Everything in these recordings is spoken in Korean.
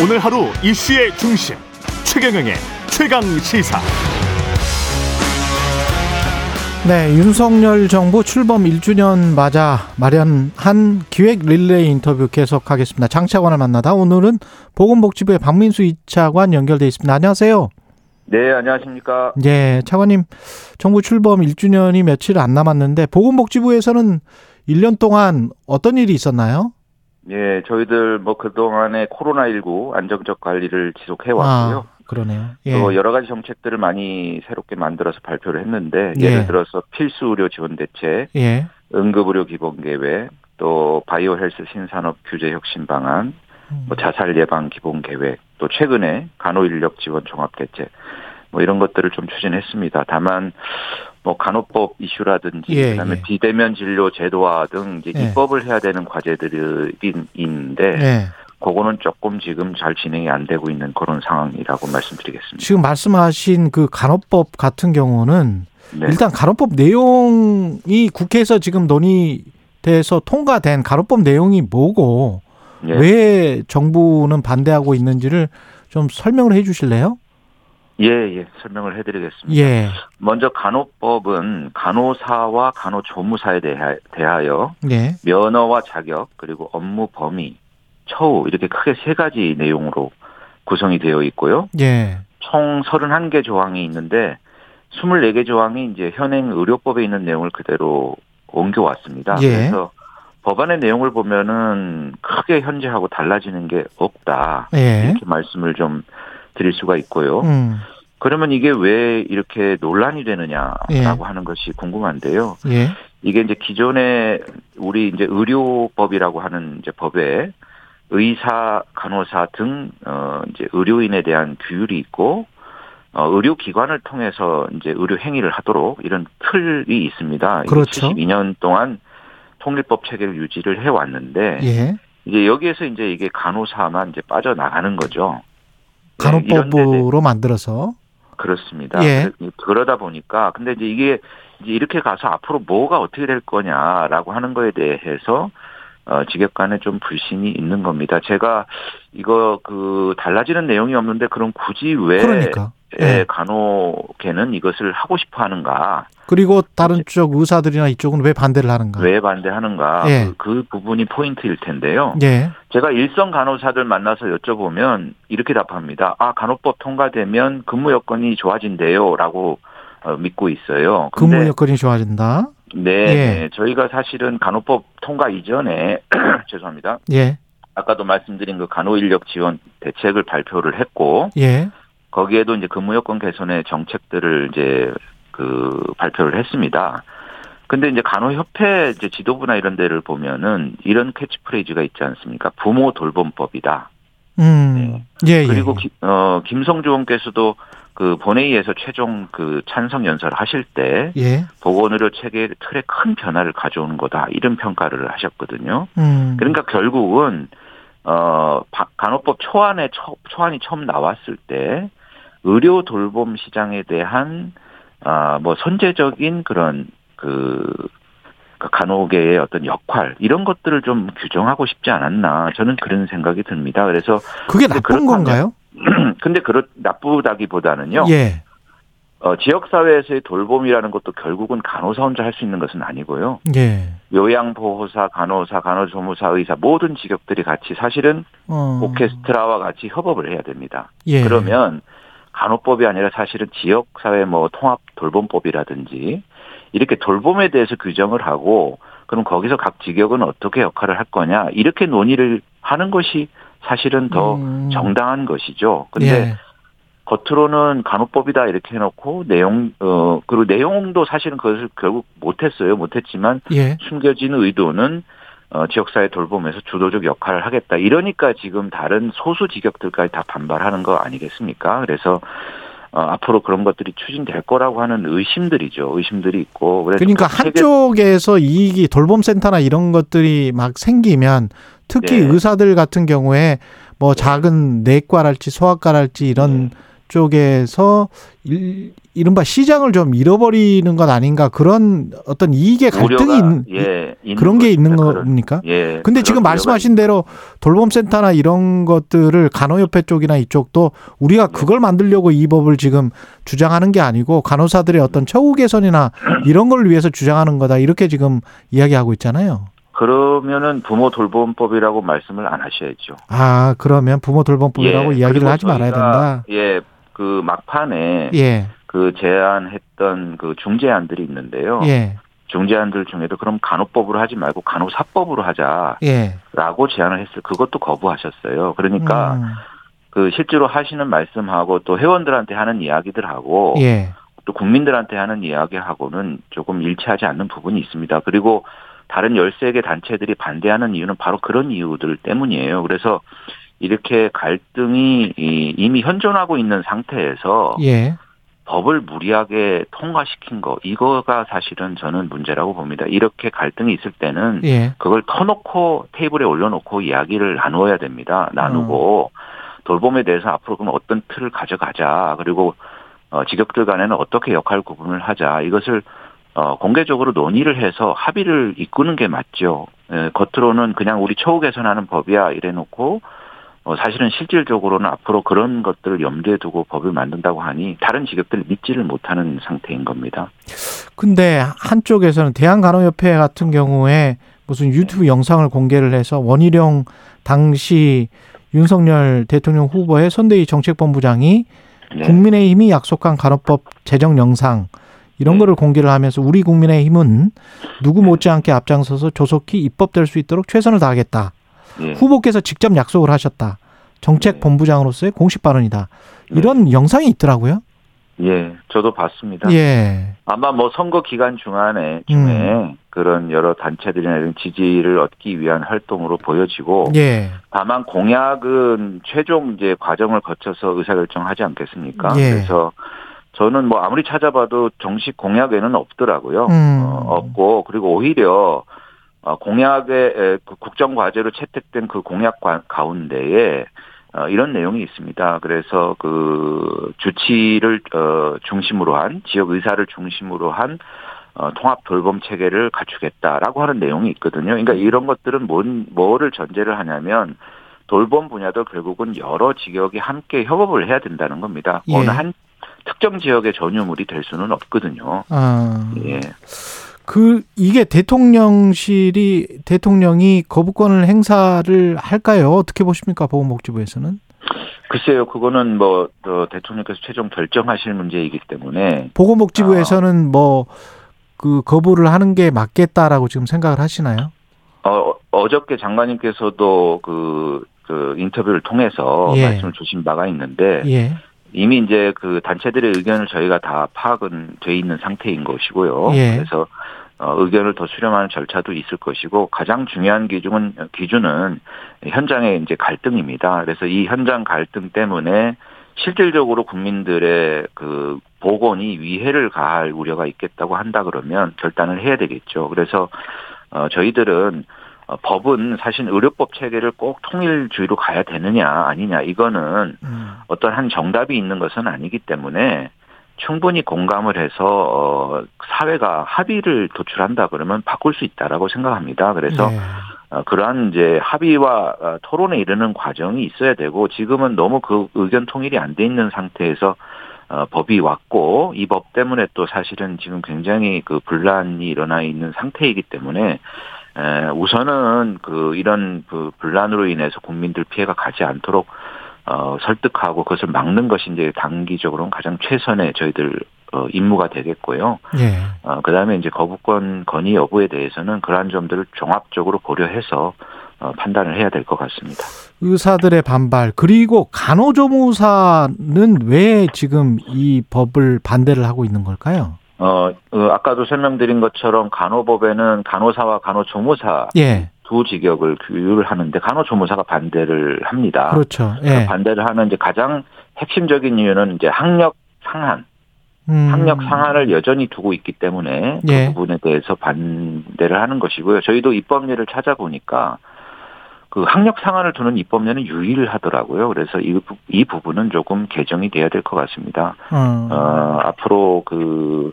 오늘 하루 이슈의 중심 최경영의 최강 시사. 네, 윤석열 정부 출범 1주년 맞아 마련한 기획 릴레이 인터뷰 계속하겠습니다. 장 차관을 만나다 오늘은 보건복지부의 박민수 2차관 연결돼 있습니다. 안녕하세요. 네, 안녕하십니까. 예, 차관님 정부 출범 1주년이 며칠 안 남았는데 보건복지부에서는 1년 동안 어떤 일이 있었나요? 예, 저희들 뭐 그동안에 코로나19 안정적 관리를 지속해 왔고요. 아, 그러네요. 예. 또 여러 가지 정책들을 많이 새롭게 만들어서 발표를 했는데 예. 예를 들어서 필수 의료 지원 대책, 예. 응급 의료 기본 계획, 또 바이오 헬스 신산업 규제 혁신 방안, 뭐 자살 예방 기본 계획, 또 최근에 간호 인력 지원 종합 대책 뭐 이런 것들을 좀 추진했습니다. 다만 뭐 간호법 이슈라든지 예, 그다음에 예. 비대면 진료 제도화 등 이제 예. 입법을 해야 되는 과제들이 있는데 예. 그거는 조금 지금 잘 진행이 안 되고 있는 그런 상황이라고 말씀드리겠습니다. 지금 말씀하신 그 간호법 같은 경우는 네. 일단 간호법 내용이 국회에서 지금 논의돼서 통과된 간호법 내용이 뭐고 예. 왜 정부는 반대하고 있는지를 좀 설명을 해 주실래요? 예, 예, 설명을 해드리겠습니다. 예. 먼저 간호법은 간호사와 간호조무사에 대하, 대하여 예. 면허와 자격 그리고 업무 범위, 처우 이렇게 크게 세 가지 내용으로 구성이 되어 있고요. 예. 총 31개 조항이 있는데 24개 조항이 이제 현행 의료법에 있는 내용을 그대로 옮겨왔습니다. 예. 그래서 법안의 내용을 보면은 크게 현재하고 달라지는 게 없다. 예. 이렇게 말씀을 좀 드릴 수가 있고요. 음. 그러면 이게 왜 이렇게 논란이 되느냐라고 예. 하는 것이 궁금한데요. 예. 이게 이제 기존에 우리 이제 의료법이라고 하는 이제 법에 의사, 간호사 등 어, 이제 의료인에 대한 규율이 있고 어, 의료기관을 통해서 이제 의료 행위를 하도록 이런 틀이 있습니다. 그렇죠. 72년 동안 통일법 체계를 유지를 해 왔는데 예. 이제 여기에서 이제 이게 간호사만 이제 빠져나가는 거죠. 데 간호법으로 만들어서 그렇습니다. 예. 그- 그러다 보니까 근데 이제 이게 이제 이렇게 가서 앞으로 뭐가 어떻게 될 거냐라고 하는 거에 대해서 어, 직역 간에 좀 불신이 있는 겁니다. 제가 이거 그 달라지는 내용이 없는데 그럼 굳이 왜 그러니까. 예, 예. 간호계는 이것을 하고 싶어 하는가? 그리고 다른 쪽 의사들이나 이쪽은 왜 반대를 하는가? 왜 반대하는가? 예. 그, 그 부분이 포인트일 텐데요. 예. 제가 일선 간호사들 만나서 여쭤보면 이렇게 답합니다. 아, 간호법 통과되면 근무 여건이 좋아진대요 라고 어, 믿고 있어요. 근무 여건이 좋아진다. 네, 예. 네, 저희가 사실은 간호법 통과 이전에 죄송합니다. 예. 아까도 말씀드린 그 간호 인력 지원 대책을 발표를 했고 예. 거기에도 이제 근무 여건 개선의 정책들을 이제 그 발표를 했습니다. 근데 이제 간호협회 이제 지도부나 이런 데를 보면은 이런 캐치프레이즈가 있지 않습니까? 부모 돌봄법이다. 음. 예, 예. 그리고 기- 어 김성주 의원께서도 그 본회의에서 최종 그 찬성 연설을 하실 때 예. 보건의료 체계 틀에 큰 변화를 가져오는 거다 이런 평가를 하셨거든요. 음. 그러니까 결국은 어 바- 간호법 초안에 처, 초안이 처음 나왔을 때 의료 돌봄 시장에 대한 아뭐 선제적인 그런 그, 그 간호계의 어떤 역할 이런 것들을 좀 규정하고 싶지 않았나 저는 그런 생각이 듭니다. 그래서 그게 나쁜 건가요? 근데 그렇 나쁘다기보다는요. 예. 어, 지역 사회에서의 돌봄이라는 것도 결국은 간호사 혼자 할 수 있는 것은 아니고요. 예. 요양보호사, 간호사, 간호조무사, 의사 모든 직역들이 같이 사실은 어. 오케스트라와 같이 협업을 해야 됩니다. 예. 그러면 간호법이 아니라 사실은 지역 사회 뭐 통합 돌봄법이라든지 이렇게 돌봄에 대해서 규정을 하고 그럼 거기서 각 직역은 어떻게 역할을 할 거냐 이렇게 논의를 하는 것이 사실은 더 음. 정당한 것이죠. 근데 예. 겉으로는 간호법이다 이렇게 해놓고 내용 어 그리고 내용도 사실은 그것을 결국 못했어요. 못했지만 예. 숨겨진 의도는 어 지역사회 돌봄에서 주도적 역할을 하겠다. 이러니까 지금 다른 소수 직역들까지 다 반발하는 거 아니겠습니까? 그래서 어 앞으로 그런 것들이 추진될 거라고 하는 의심들이죠. 의심들이 있고 그러니까 그 세계- 한쪽에서 이익이 돌봄센터나 이런 것들이 막 생기면 특히 네. 의사들 같은 경우에 뭐 작은 내과랄지 소아과랄지 이런 네. 쪽에서 일, 이른바 시장을 좀 잃어버리는 것 아닌가 그런 어떤 이익의 갈등이 있는 예, 있는 그런 게 있는. 겁니까? 예. 근데 지금 말씀하신 대로 돌봄센터나 이런 것들을 간호협회 쪽이나 이쪽도 우리가 네. 그걸 만들려고 이 법을 지금 주장하는 게 아니고 간호사들의 어떤 처우 개선이나 이런 걸 위해서 주장하는 거다 이렇게 지금 이야기하고 있잖아요. 그러면은 부모 돌봄법이라고 말씀을 안 하셔야죠. 아 그러면 부모 돌봄법이라고 예, 이야기를 하지 말아야 된다. 예, 그 막판에 예, 그 제안했던 그 중재안들이 있는데요. 예, 중재안들 중에도 그럼 간호법으로 하지 말고 간호사법으로 하자라고 예. 제안을 했을 그것도 거부하셨어요. 그러니까 음, 그 실제로 하시는 말씀하고 또 회원들한테 하는 이야기들하고 예, 또 국민들한테 하는 이야기하고는 조금 일치하지 않는 부분이 있습니다. 그리고 다른 13개 단체들이 반대하는 이유는 바로 그런 이유들 때문이에요. 그래서 이렇게 갈등이 이- 이미 현존하고 있는 상태에서 예. 법을 무리하게 통과시킨 거 이거가 사실은 저는 문제라고 봅니다. 이렇게 갈등이 있을 때는 예. 그걸 터놓고 테이블에 올려놓고 이야기를 나누어야 됩니다. 나누고 돌봄에 대해서 앞으로 그럼 어떤 틀을 가져가자. 그리고 어, 직역들 간에는 어떻게 역할 구분을 하자. 이것을 어, 공개적으로 논의를 해서 합의를 이끄는 게 맞죠. 예, 겉으로는 그냥 우리 처우 개선하는 법이야 이래놓고 어, 사실은 실질적으로는 앞으로 그런 것들을 염두에 두고 법을 만든다고 하니 다른 직업들 믿지를 못하는 상태인 겁니다. 근데 한쪽에서는 대한간호협회 같은 경우에 무슨 유튜브 영상을 공개를 해서 원희룡 당시 윤석열 대통령 후보의 선대위 정책본부장이 네. 국민의힘이 약속한 간호법 제정 영상 이런 네. 거를 공개를 하면서 우리 국민의힘은 누구 못지않게 앞장서서 조속히 입법될 수 있도록 최선을 다하겠다. 예. 후보께서 직접 약속을 하셨다. 정책 네. 본부장으로서의 공식 발언이다. 이런 영상이 있더라고요. 예, 저도 봤습니다. 예. 아마 뭐 선거 기간 중간에 중에 그런 여러 단체들이나 이런 지지를 얻기 위한 활동으로 보여지고 예. 다만 공약은 최종 이제 과정을 거쳐서 의사결정하지 않겠습니까? 예. 그래서 저는 뭐 아무리 찾아봐도 정식 공약에는 없더라고요. 음. 어, 없고 그리고 오히려 어, 공약의 에, 그 국정 과제로 채택된 그 공약 과- 가운데에 어, 이런 내용이 있습니다. 그래서 그 주치를 어, 중심으로 한 지역 의사를 중심으로 한 어, 통합 돌봄 체계를 갖추겠다라고 하는 내용이 있거든요. 그러니까 이런 것들은 뭔 뭐를 전제를 하냐면 돌봄 분야도 결국은 여러 지역이 함께 협업을 해야 된다는 겁니다. 예. 어느 한 특정 지역의 전유물이 될 수는 없거든요. 아. 예. 그 이게 대통령실이 대통령이 거부권을 행사를 할까요? 어떻게 보십니까? 보건복지부에서는 글쎄요, 그거는 뭐, 어, 대통령께서 최종 결정하실 문제이기 때문에, 보건복지부에서는 뭐그 거부를 하는 게 맞겠다라고 지금 생각을 하시나요? 어, 어저께 장관님께서도 그, 그 인터뷰를 통해서 예. 말씀을 주신 바가 있는데, 예. 이미 이제 그 단체들의 의견을 저희가 다 파악은 돼 있는 상태인 것이고요. 예. 그래서 어, 의견을 더 수렴하는 절차도 있을 것이고 가장 중요한 기준은 기준은 현장의 이제 갈등입니다. 그래서 이 현장 갈등 때문에 실질적으로 국민들의 그 보건이 위해를 가할 우려가 있겠다고 한다 그러면 결단을 해야 되겠죠. 그래서 어 저희들은 어, 법은 사실 의료법 체계를 꼭 통일주의로 가야 되느냐 아니냐 이거는 음. 어떤 한 정답이 있는 것은 아니기 때문에 충분히 공감을 해서 어, 사회가 합의를 도출한다 그러면 바꿀 수 있다라고 생각합니다. 그래서 예. 어, 그러한 이제 합의와 어, 토론에 이르는 과정이 있어야 되고 지금은 너무 그 의견 통일이 안 돼 있는 상태에서 어, 법이 왔고 이 법 때문에 또 사실은 지금 굉장히 그 분란이 일어나 있는 상태이기 때문에 에, 우선은 그 이런 그 분란으로 인해서 국민들 피해가 가지 않도록 어, 설득하고 그것을 막는 것이 이제 단기적으로는 가장 최선의 저희들 어, 임무가 되겠고요. 예. 어, 그 다음에 이제 거부권 건의 여부에 대해서는 그러한 점들을 종합적으로 고려해서 어, 판단을 해야 될 것 같습니다. 의사들의 반발 그리고 간호조무사는 왜 지금 이 법을 반대를 하고 있는 걸까요? 어, 어, 아까도 설명드린 것처럼 간호법에는 간호사와 간호조무사 예. 두 직역을 규율을 하는데 간호조무사가 반대를 합니다. 그렇죠. 예. 반대를 하는 이제 가장 핵심적인 이유는 이제 학력 상한, 음. 학력 상한을 여전히 두고 있기 때문에 그 예. 부분에 대해서 반대를 하는 것이고요. 저희도 입법례를 찾아보니까 그 학력 상한을 두는 입법례는 유일하더라고요. 그래서 이, 부- 이 부분은 조금 개정이 돼야 될 것 같습니다. 어. 어, 앞으로 그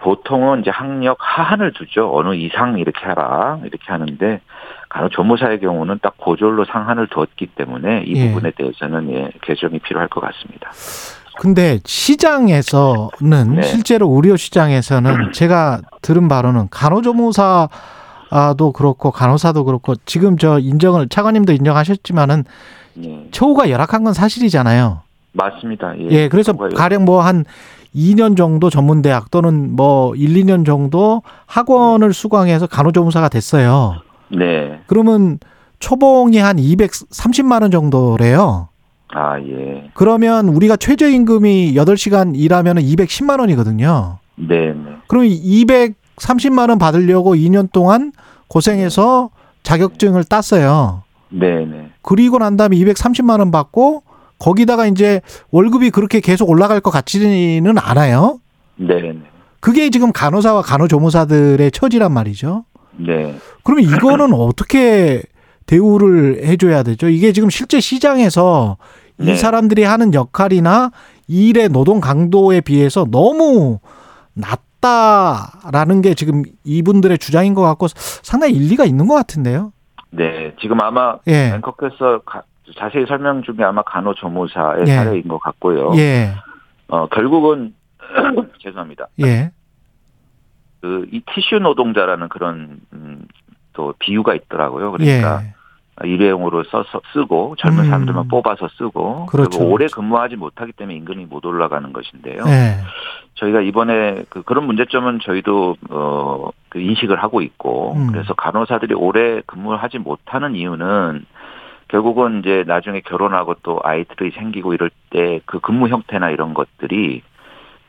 보, 보통은 이제 학력 하한을 두죠. 어느 이상 이렇게 하라 이렇게 하는데 간호조무사의 경우는 딱 고졸로 상한을 두었기 때문에 이 예. 부분에 대해서는 예, 개정이 필요할 것 같습니다. 근데 시장에서는 네. 실제로 의료 시장에서는 제가 들은 바로는 간호조무사도 그렇고 간호사도 그렇고 지금 저 인정을 차관님도 인정하셨지만은 예, 처우가 열악한 건 사실이잖아요. 맞습니다. 예, 예, 그래서. 가령 뭐 한 2년 정도 전문대학 또는 뭐 1, 2년 정도 학원을 수강해서 간호조무사가 됐어요. 네, 그러면 초봉이 한 230만 원 정도래요. 아 예, 그러면 우리가 최저임금이 8시간 일하면 210만 원이거든요. 네, 네, 그럼 230만 원 받으려고 2년 동안 고생해서 자격증을 땄어요. 네, 네, 그리고 난 다음에 230만 원 받고 거기다가 이제 월급이 그렇게 계속 올라갈 것 같지는 않아요. 네, 네, 그게 지금 간호사와 간호조무사들의 처지란 말이죠. 네. 그러면 이거는 어떻게 대우를 해줘야 되죠? 이게 지금 실제 시장에서 이 네. 사람들이 하는 역할이나 일의 노동 강도에 비해서 너무 낮다라는 게 지금 이분들의 주장인 것 같고 상당히 일리가 있는 것 같은데요. 네, 지금 아마 예, 앵커께서 가- 자세히 설명 중에 아마 간호조무사의 예. 사례인 것 같고요. 예, 어, 결국은 죄송합니다. 예, 그 이 티슈 노동자라는 그런 음, 또 비유가 있더라고요. 그러니까 예, 일회용으로 써서 쓰고 젊은 음. 사람들만 뽑아서 쓰고 그렇죠, 그리고 오래 그렇죠. 근무하지 못하기 때문에 임금이 못 올라가는 것인데요. 예, 저희가 이번에 그 그런 문제점은 저희도 어그 인식을 하고 있고 음. 그래서 간호사들이 오래 근무를 하지 못하는 이유는 결국은 이제 나중에 결혼하고 또 아이들이 생기고 이럴 때 그 근무 형태나 이런 것들이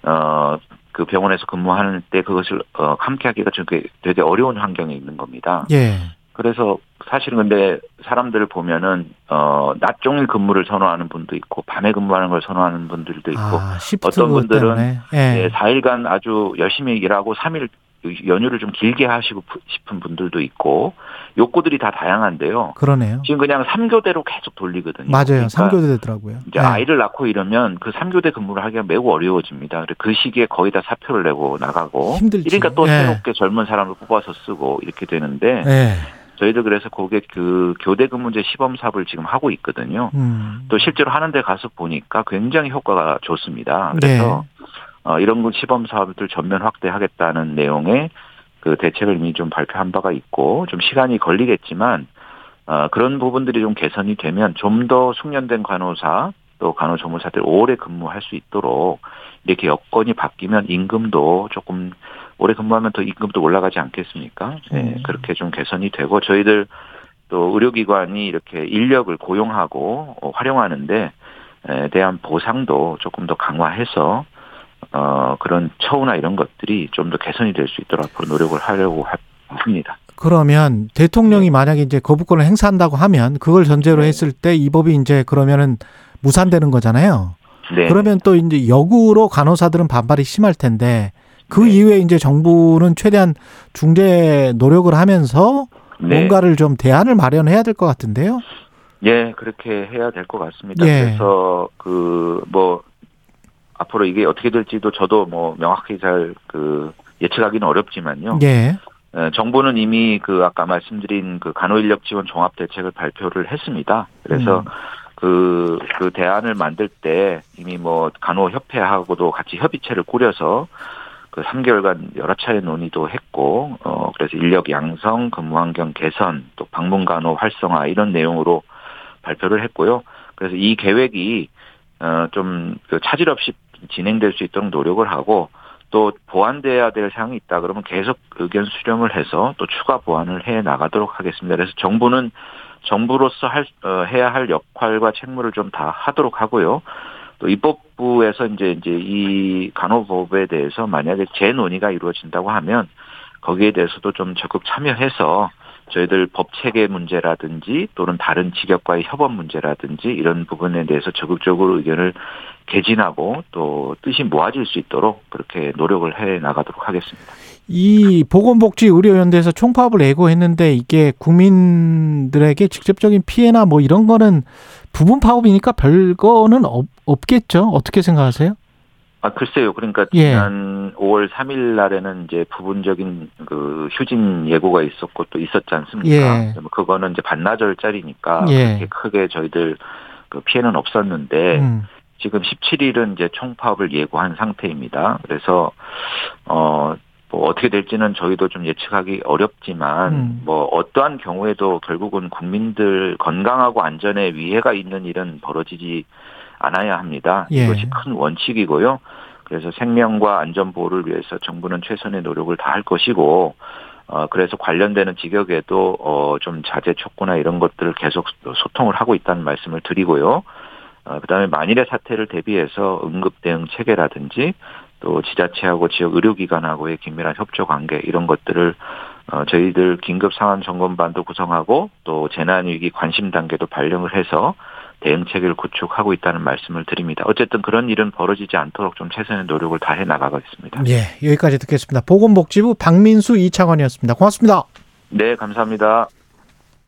어 그 병원에서 근무하는 때 그것을 어 함께 하기가 되게 되게 어려운 환경에 있는 겁니다. 예, 그래서 사실은 근데 사람들을 보면은 어낮 종일 근무를 선호하는 분도 있고 밤에 근무하는 걸 선호하는 분들도 있고 아, 어떤 분들은. 예, 네, 4일간 아주 열심히 일하고 3일 연휴를 좀 길게 하시고 싶은 분들도 있고 욕구들이 다 다양한데요. 그러네요. 지금 그냥 3교대로 계속 돌리거든요. 맞아요. 그러니까 삼교대 되더라고요. 이제 예. 아이를 낳고 이러면 그 3교대 근무를 하기가 매우 어려워집니다. 그래서 그 시기에 거의 다 사표를 내고 나가고 힘들지. 그러니까 또 예. 새롭게 젊은 사람을 뽑아서 쓰고 이렇게 되는데 예. 저희도 그래서 그게 그 교대 근무제 시범 사업을 지금 하고 있거든요. 음. 또 실제로 하는 데 가서 보니까 굉장히 효과가 좋습니다. 그래서 네. 어, 이런 건 시범 사업들 전면 확대하겠다는 내용의 그 대책을 이미 좀 발표한 바가 있고 좀 시간이 걸리겠지만 어, 그런 부분들이 좀 개선이 되면 좀 더 숙련된 간호사 또 간호조무사들 오래 근무할 수 있도록 이렇게 여건이 바뀌면 임금도 조금 오래 근무하면 더 임금도 올라가지 않겠습니까? 네, 음. 그렇게 좀 개선이 되고 저희들 또 의료기관이 이렇게 인력을 고용하고 어, 활용하는데 에 대한 보상도 조금 더 강화해서 어 그런 처우나 이런 것들이 좀 더 개선이 될 수 있도록 앞으로 노력을 하려고 하- 합니다. 그러면 대통령이 만약에 이제 거부권을 행사한다고 하면 그걸 전제로 네. 했을 때 이 법이 이제 그러면은 무산되는 거잖아요. 네. 그러면 또 이제 역으로 간호사들은 반발이 심할 텐데 그 네. 이후에 이제 정부는 최대한 중재 노력을 하면서 네. 뭔가를 좀 대안을 마련해야 될 것 같은데요. 예, 그렇게 해야 될 것 같습니다. 예. 그래서 그 뭐 앞으로 이게 어떻게 될지도 저도 뭐 명확히 잘 그 예측하기는 어렵지만요. 예. 에, 정부는 이미 그 아까 말씀드린 그 간호인력 지원 종합 대책을 발표를 했습니다. 그래서 음. 그, 그 대안을 만들 때 이미 뭐 간호협회하고도 같이 협의체를 꾸려서 그 3개월간 여러 차례 논의도 했고, 어, 그래서 인력 양성, 근무 환경 개선, 또 방문 간호 활성화 이런 내용으로 발표를 했고요. 그래서 이 계획이, 어, 좀그 차질 없이 진행될 수 있도록 노력을 하고, 또 보완돼야 될 사항이 있다 그러면 계속 의견 수렴을 해서 또 추가 보완을 해 나가도록 하겠습니다. 그래서 정부는 정부로서 할 어, 해야 할 역할과 책무를 좀 다 하도록 하고요. 또 입법부에서 이제 이제 이 간호법에 대해서 만약에 재논의가 이루어진다고 하면 거기에 대해서도 좀 적극 참여해서 저희들 법 체계 문제라든지 또는 다른 직역과의 협업 문제라든지 이런 부분에 대해서 적극적으로 의견을 개진하고 또 뜻이 모아질 수 있도록 그렇게 노력을 해 나가도록 하겠습니다. 이 보건복지의료연대에서 총파업을 예고했는데 이게 국민들에게 직접적인 피해나 뭐 이런 거는 부분 파업이니까 별거는 없, 없겠죠. 어떻게 생각하세요? 아, 글쎄요. 그러니까 예. 지난 5월 3일 날에는 이제 부분적인 그 휴진 예고가 있었고 또 있었지 않습니까? 예. 그거는 이제 반나절짜리니까 예. 그렇게 크게 저희들 그 피해는 없었는데 음. 지금 17일은 이제 총파업을 예고한 상태입니다. 그래서 어. 뭐 어떻게 될지는 저희도 좀 예측하기 어렵지만 음. 뭐 어떠한 경우에도 결국은 국민들 건강하고 안전에 위해가 있는 일은 벌어지지 않아야 합니다. 예. 이것이 큰 원칙이고요. 그래서 생명과 안전 보호를 위해서 정부는 최선의 노력을 다할 것이고 어 그래서 관련되는 직역에도 어좀 자제 촉구나 이런 것들을 계속 소통을 하고 있다는 말씀을 드리고요. 어 그다음에 만일의 사태를 대비해서 응급 대응 체계라든지 또 지자체하고 지역 의료기관하고의 긴밀한 협조 관계 이런 것들을 어 저희들 긴급 상황 점검반도 구성하고 또 재난 위기 관심 단계도 발령을 해서 대응 체계를 구축하고 있다는 말씀을 드립니다. 어쨌든 그런 일은 벌어지지 않도록 좀 최선의 노력을 다해 나가겠습니다. 예, 여기까지 듣겠습니다. 보건복지부 박민수 이차관이었습니다. 고맙습니다. 네, 감사합니다.